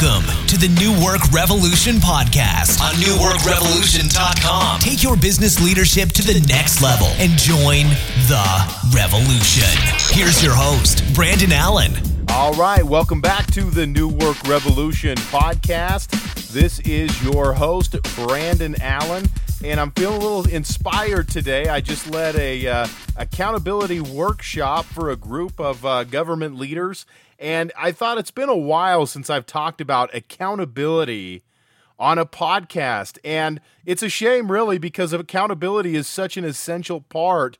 Welcome to the New Work Revolution podcast on newworkrevolution.com. Take your business leadership to the next level and join the revolution. Here's your host, Brandon Allen. All right, welcome back to the New Work Revolution podcast. This is your host, Brandon Allen, and I'm feeling a little inspired today. I just led a uh, accountability workshop for a group of uh, government leaders, and I thought it's been a while since I've talked about accountability on a podcast. And it's a shame, really, because accountability is such an essential part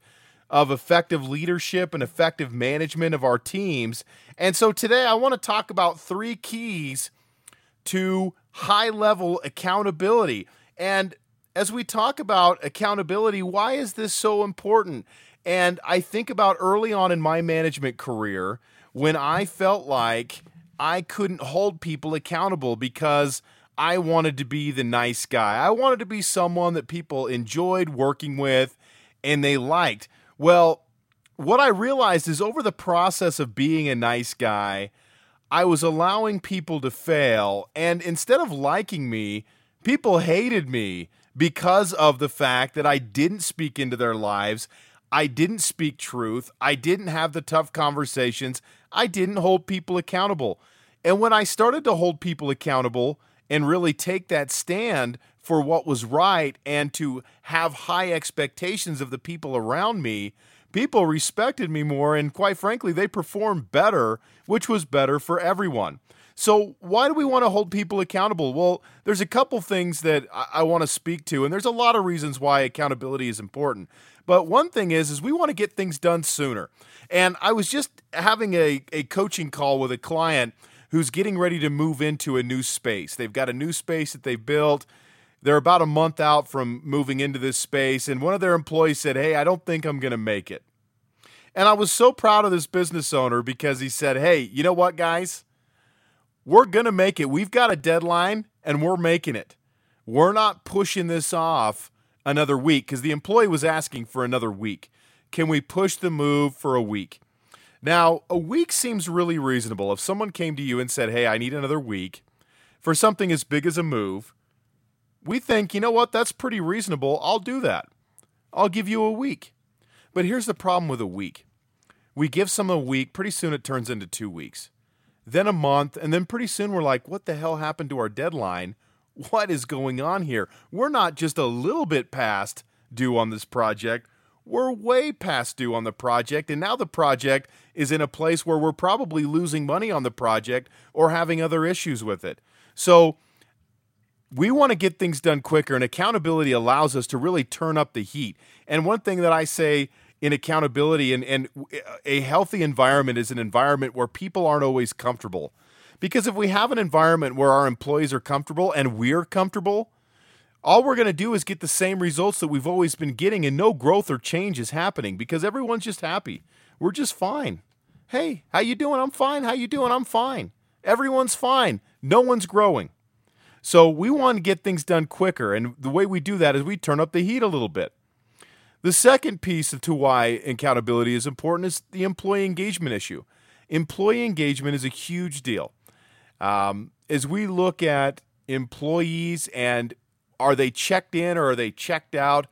of effective leadership and effective management of our teams. And so today I want to talk about three keys to high level accountability. And as we talk about accountability, why is this so important? And I think about early on in my management career when I felt like I couldn't hold people accountable because I wanted to be the nice guy. I wanted to be someone that people enjoyed working with and they liked. Well, what I realized is over the process of being a nice guy, I was allowing people to fail. And instead of liking me, people hated me because of the fact that I didn't speak into their lives. I didn't speak truth. I didn't have the tough conversations. I didn't hold people accountable. And when I started to hold people accountable and really take that stand for what was right and to have high expectations of the people around me, people respected me more. And quite frankly, they performed better, which was better for everyone. So, why do we want to hold people accountable? Well, there's a couple things that I, I want to speak to, and there's a lot of reasons why accountability is important. But one thing is, is we want to get things done sooner. And I was just having a, a coaching call with a client who's getting ready to move into a new space. They've got a new space that they've built. They're about a month out from moving into this space, and one of their employees said, Hey, I don't think I'm going to make it. And I was so proud of this business owner because he said, Hey, you know what, guys? We're going to make it. We've got a deadline and we're making it. We're not pushing this off another week because the employee was asking for another week. Can we push the move for a week? Now, a week seems really reasonable. If someone came to you and said, Hey, I need another week for something as big as a move, we think, you know what, that's pretty reasonable. I'll do that. I'll give you a week. But here's the problem with a week we give someone a week, pretty soon it turns into two weeks then a month, and then pretty soon we're like, what the hell happened to our deadline? What is going on here? We're not just a little bit past due on this project. We're way past due on the project, and now the project is in a place where we're probably losing money on the project or having other issues with it. So, we want to get things done quicker, and accountability allows us to really turn up the heat. And one thing that I say in accountability and, and a healthy environment is an environment where people aren't always comfortable. Because if we have an environment where our employees are comfortable and we're comfortable, all we're going to do is get the same results that we've always been getting and no growth or change is happening because everyone's just happy. We're just fine. Hey, how you doing? I'm fine. How you doing? I'm fine. Everyone's fine. No one's growing. So we want to get things done quicker and the way we do that is we turn up the heat a little bit. The second piece to why accountability is important is the employee engagement issue. Employee engagement is a huge deal. Um, as we look at employees and are they checked in or are they checked out?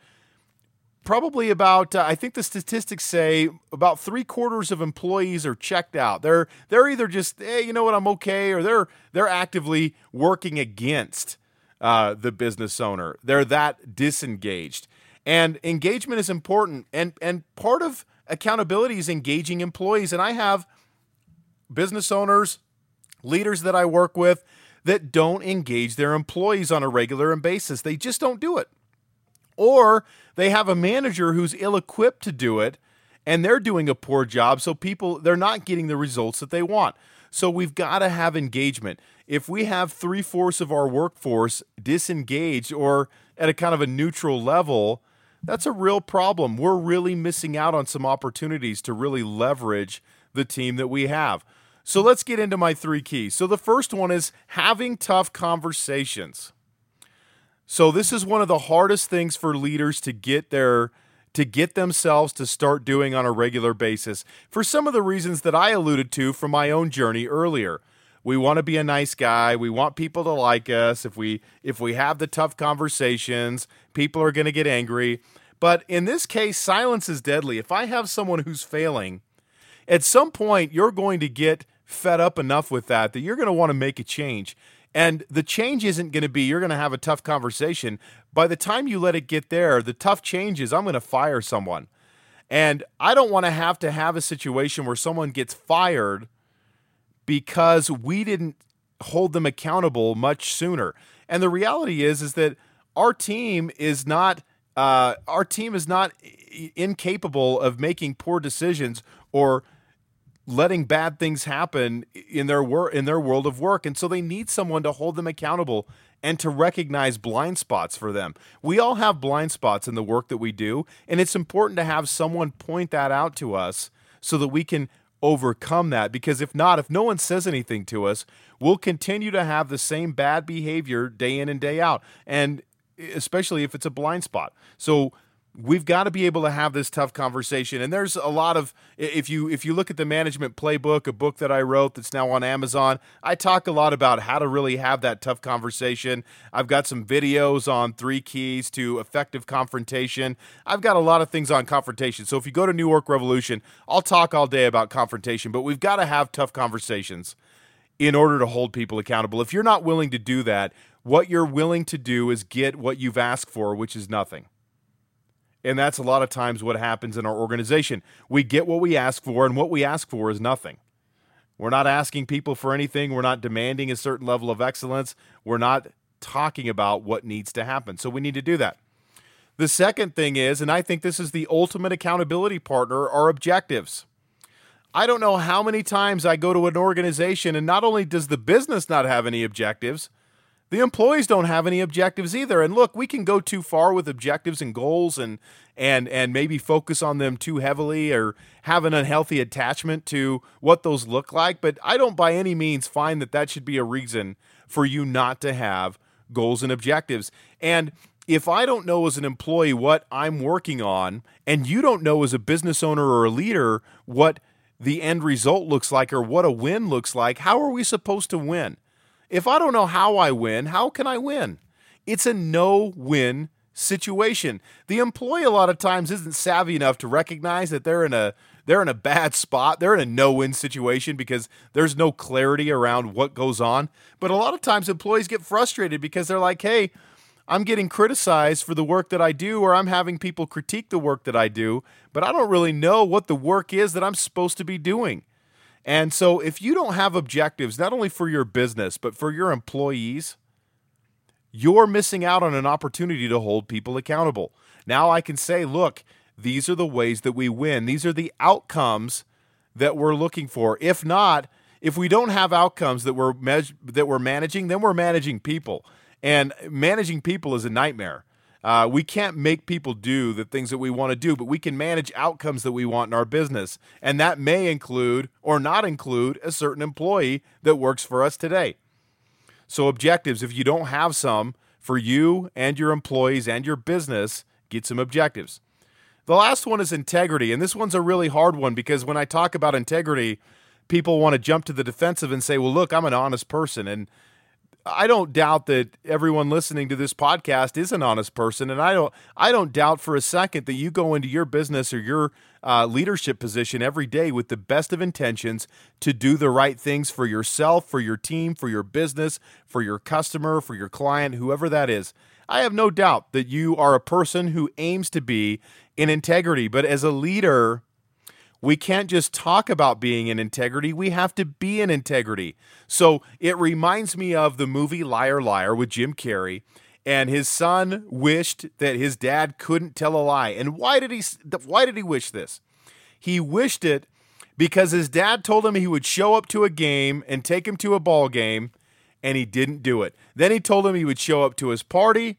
Probably about, uh, I think the statistics say about three quarters of employees are checked out. They're they're either just, hey, you know what, I'm okay, or they're they're actively working against uh, the business owner. They're that disengaged. And engagement is important. And, and part of accountability is engaging employees. And I have business owners, leaders that I work with that don't engage their employees on a regular basis. They just don't do it. Or they have a manager who's ill equipped to do it and they're doing a poor job. So people, they're not getting the results that they want. So we've got to have engagement. If we have three fourths of our workforce disengaged or at a kind of a neutral level, that's a real problem. We're really missing out on some opportunities to really leverage the team that we have. So let's get into my three keys. So the first one is having tough conversations. So this is one of the hardest things for leaders to get their to get themselves to start doing on a regular basis for some of the reasons that I alluded to from my own journey earlier. We want to be a nice guy. We want people to like us. If we if we have the tough conversations, people are going to get angry. But in this case, silence is deadly. If I have someone who's failing, at some point you're going to get fed up enough with that that you're going to want to make a change. And the change isn't going to be you're going to have a tough conversation. By the time you let it get there, the tough change is I'm going to fire someone. And I don't want to have to have a situation where someone gets fired because we didn't hold them accountable much sooner. And the reality is is that our team is not uh, our team is not incapable of making poor decisions or letting bad things happen in their work in their world of work and so they need someone to hold them accountable and to recognize blind spots for them. We all have blind spots in the work that we do and it's important to have someone point that out to us so that we can overcome that because if not if no one says anything to us we'll continue to have the same bad behavior day in and day out and especially if it's a blind spot. So we've got to be able to have this tough conversation. And there's a lot of if you if you look at the management playbook a book that i wrote that's now on amazon i talk a lot about how to really have that tough conversation. I've got some videos on three keys to effective confrontation. I've got a lot of things on confrontation. So if you go to new work revolution i'll talk all day about confrontation but we've got to have tough conversations in order to hold people accountable. If you're not willing to do that what you're willing to do is get what you've asked for which is nothing and that's a lot of times what happens in our organization. We get what we ask for, and what we ask for is nothing. We're not asking people for anything. We're not demanding a certain level of excellence. We're not talking about what needs to happen. So we need to do that. The second thing is, and I think this is the ultimate accountability partner, our objectives. I don't know how many times I go to an organization, and not only does the business not have any objectives, the employees don't have any objectives either. And look, we can go too far with objectives and goals and and and maybe focus on them too heavily or have an unhealthy attachment to what those look like, but I don't by any means find that that should be a reason for you not to have goals and objectives. And if I don't know as an employee what I'm working on and you don't know as a business owner or a leader what the end result looks like or what a win looks like, how are we supposed to win? If I don't know how I win, how can I win? It's a no win situation. The employee a lot of times isn't savvy enough to recognize that they're in a they're in a bad spot. They're in a no-win situation because there's no clarity around what goes on. But a lot of times employees get frustrated because they're like, "Hey, I'm getting criticized for the work that I do or I'm having people critique the work that I do, but I don't really know what the work is that I'm supposed to be doing." And so, if you don't have objectives, not only for your business, but for your employees, you're missing out on an opportunity to hold people accountable. Now, I can say, look, these are the ways that we win, these are the outcomes that we're looking for. If not, if we don't have outcomes that we're me- that we're managing, then we're managing people. And managing people is a nightmare. Uh, we can't make people do the things that we want to do, but we can manage outcomes that we want in our business. And that may include or not include a certain employee that works for us today. So, objectives, if you don't have some for you and your employees and your business, get some objectives. The last one is integrity. And this one's a really hard one because when I talk about integrity, people want to jump to the defensive and say, well, look, I'm an honest person. And I don't doubt that everyone listening to this podcast is an honest person, and I don't I don't doubt for a second that you go into your business or your uh, leadership position every day with the best of intentions to do the right things for yourself, for your team, for your business, for your customer, for your client, whoever that is. I have no doubt that you are a person who aims to be in integrity, but as a leader, we can't just talk about being in integrity, we have to be in integrity. So it reminds me of the movie Liar Liar with Jim Carrey. And his son wished that his dad couldn't tell a lie. And why did he why did he wish this? He wished it because his dad told him he would show up to a game and take him to a ball game and he didn't do it. Then he told him he would show up to his party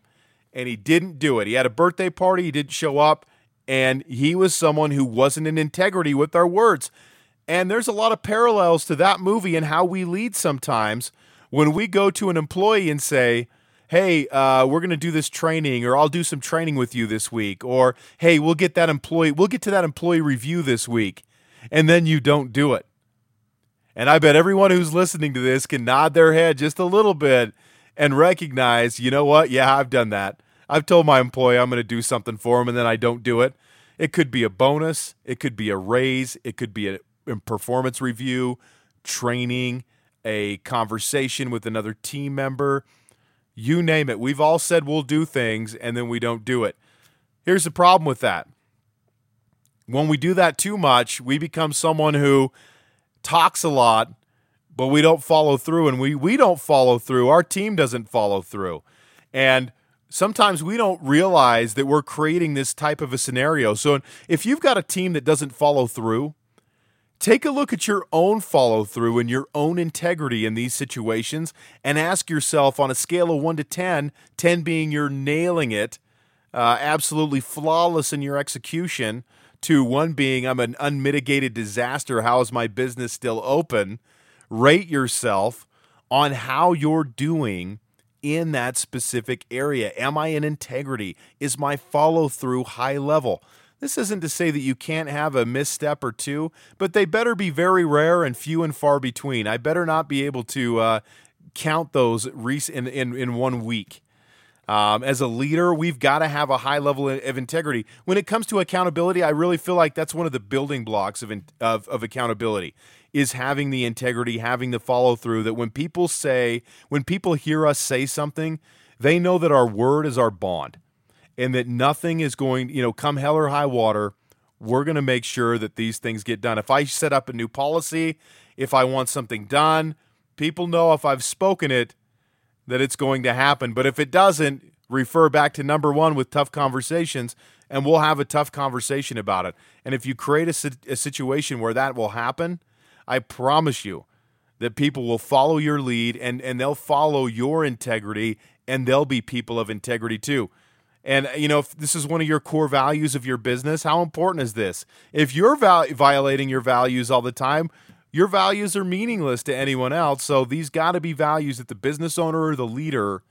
and he didn't do it. He had a birthday party, he didn't show up and he was someone who wasn't in integrity with our words. And there's a lot of parallels to that movie and how we lead sometimes when we go to an employee and say, hey, uh, we're going to do this training, or I'll do some training with you this week, or hey, we'll get that employee, we'll get to that employee review this week, and then you don't do it. And I bet everyone who's listening to this can nod their head just a little bit and recognize, you know what? Yeah, I've done that. I've told my employee I'm going to do something for him and then I don't do it. It could be a bonus, it could be a raise, it could be a, performance review, training, a conversation with another team member. You name it. We've all said we'll do things and then we don't do it. Here's the problem with that. When we do that too much, we become someone who talks a lot, but we don't follow through. And we, we don't follow through. Our team doesn't follow through. And sometimes we don't realize that we're creating this type of a scenario. So if you've got a team that doesn't follow through, take a look at your own follow through and your own integrity in these situations and ask yourself on a scale of 1 to 10, 10 being you're nailing it, uh, absolutely flawless in your execution, to one being I'm an unmitigated disaster. How is my business still open? Rate yourself on how you're doing in that specific area. Am I in integrity? Is my follow through high level? This isn't to say that you can't have a misstep or two, but they better be very rare and few and far between. I better not be able to uh, count those in, in, in one week. Um, as a leader, we've got to have a high level of integrity. When it comes to accountability, I really feel like that's one of the building blocks of, of, of accountability is having the integrity, having the follow through. That when people say, when people hear us say something, they know that our word is our bond, and that nothing is going, you know, come hell or high water. We're going to make sure that these things get done. If I set up a new policy, if I want something done, people know if I've spoken it that it's going to happen. But if it doesn't, refer back to number one with tough conversations, and we'll have a tough conversation about it. And if you create a, a situation where that will happen, I promise you that people will follow your lead and, and they'll follow your integrity and they'll be people of integrity too. And you know, if this is one of your core values of your business, how important is this? If you're val- violating your values all the time, your values are meaningless to anyone else. So these got to be values that the business owner or the leader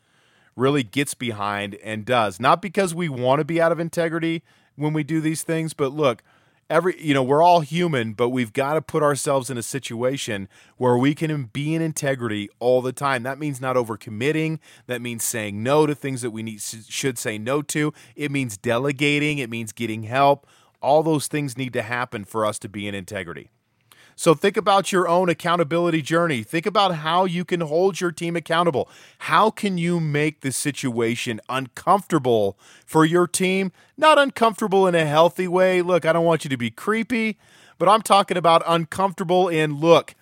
really gets behind and does. Not because we want to be out of integrity when we do these things, but look, every you know, we're all human, but we've got to put ourselves in a situation where we can be in integrity all the time. That means not overcommitting, that means saying no to things that we need should say no to. It means delegating, it means getting help. All those things need to happen for us to be in integrity. So think about your own accountability journey. Think about how you can hold your team accountable. How can you make the situation uncomfortable for your team? Not uncomfortable in a healthy way. Look, I don't want you to be creepy, but I'm talking about uncomfortable in look,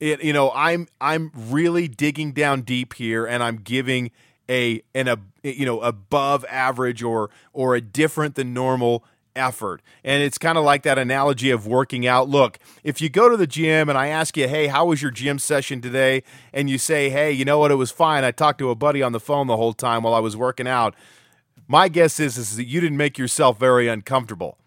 it, you know, I'm I'm really digging down deep here and I'm giving a an a you know above average or or a different than normal effort. And it's kind of like that analogy of working out. Look, if you go to the gym and I ask you, hey, how was your gym session today? And you say, hey, you know what, it was fine. I talked to a buddy on the phone the whole time while I was working out. My guess is, is that you didn't make yourself very uncomfortable.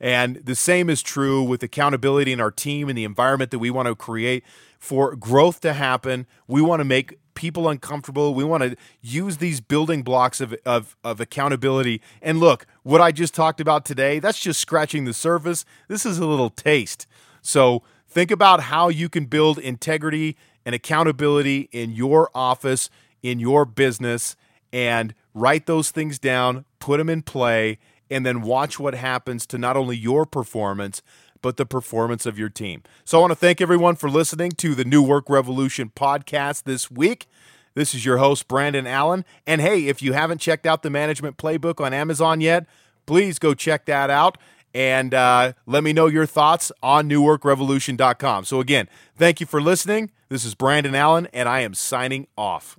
And the same is true with accountability in our team and the environment that we want to create for growth to happen. We want to make people uncomfortable. We want to use these building blocks of, of, of accountability. And look, what I just talked about today, that's just scratching the surface. This is a little taste. So think about how you can build integrity and accountability in your office, in your business, and write those things down, put them in play, and then watch what happens to not only your performance, but the performance of your team. So I want to thank everyone for listening to the New Work Revolution podcast this week. This is your host, Brandon Allen. And hey, if you haven't checked out the management playbook on Amazon yet, please go check that out and uh, let me know your thoughts on newworkrevolution.com. So, again, thank you for listening. This is Brandon Allen, and I am signing off.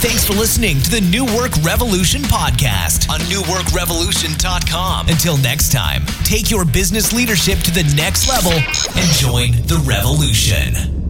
Thanks for listening to the New Work Revolution podcast on newworkrevolution.com. Until next time, take your business leadership to the next level and join the revolution.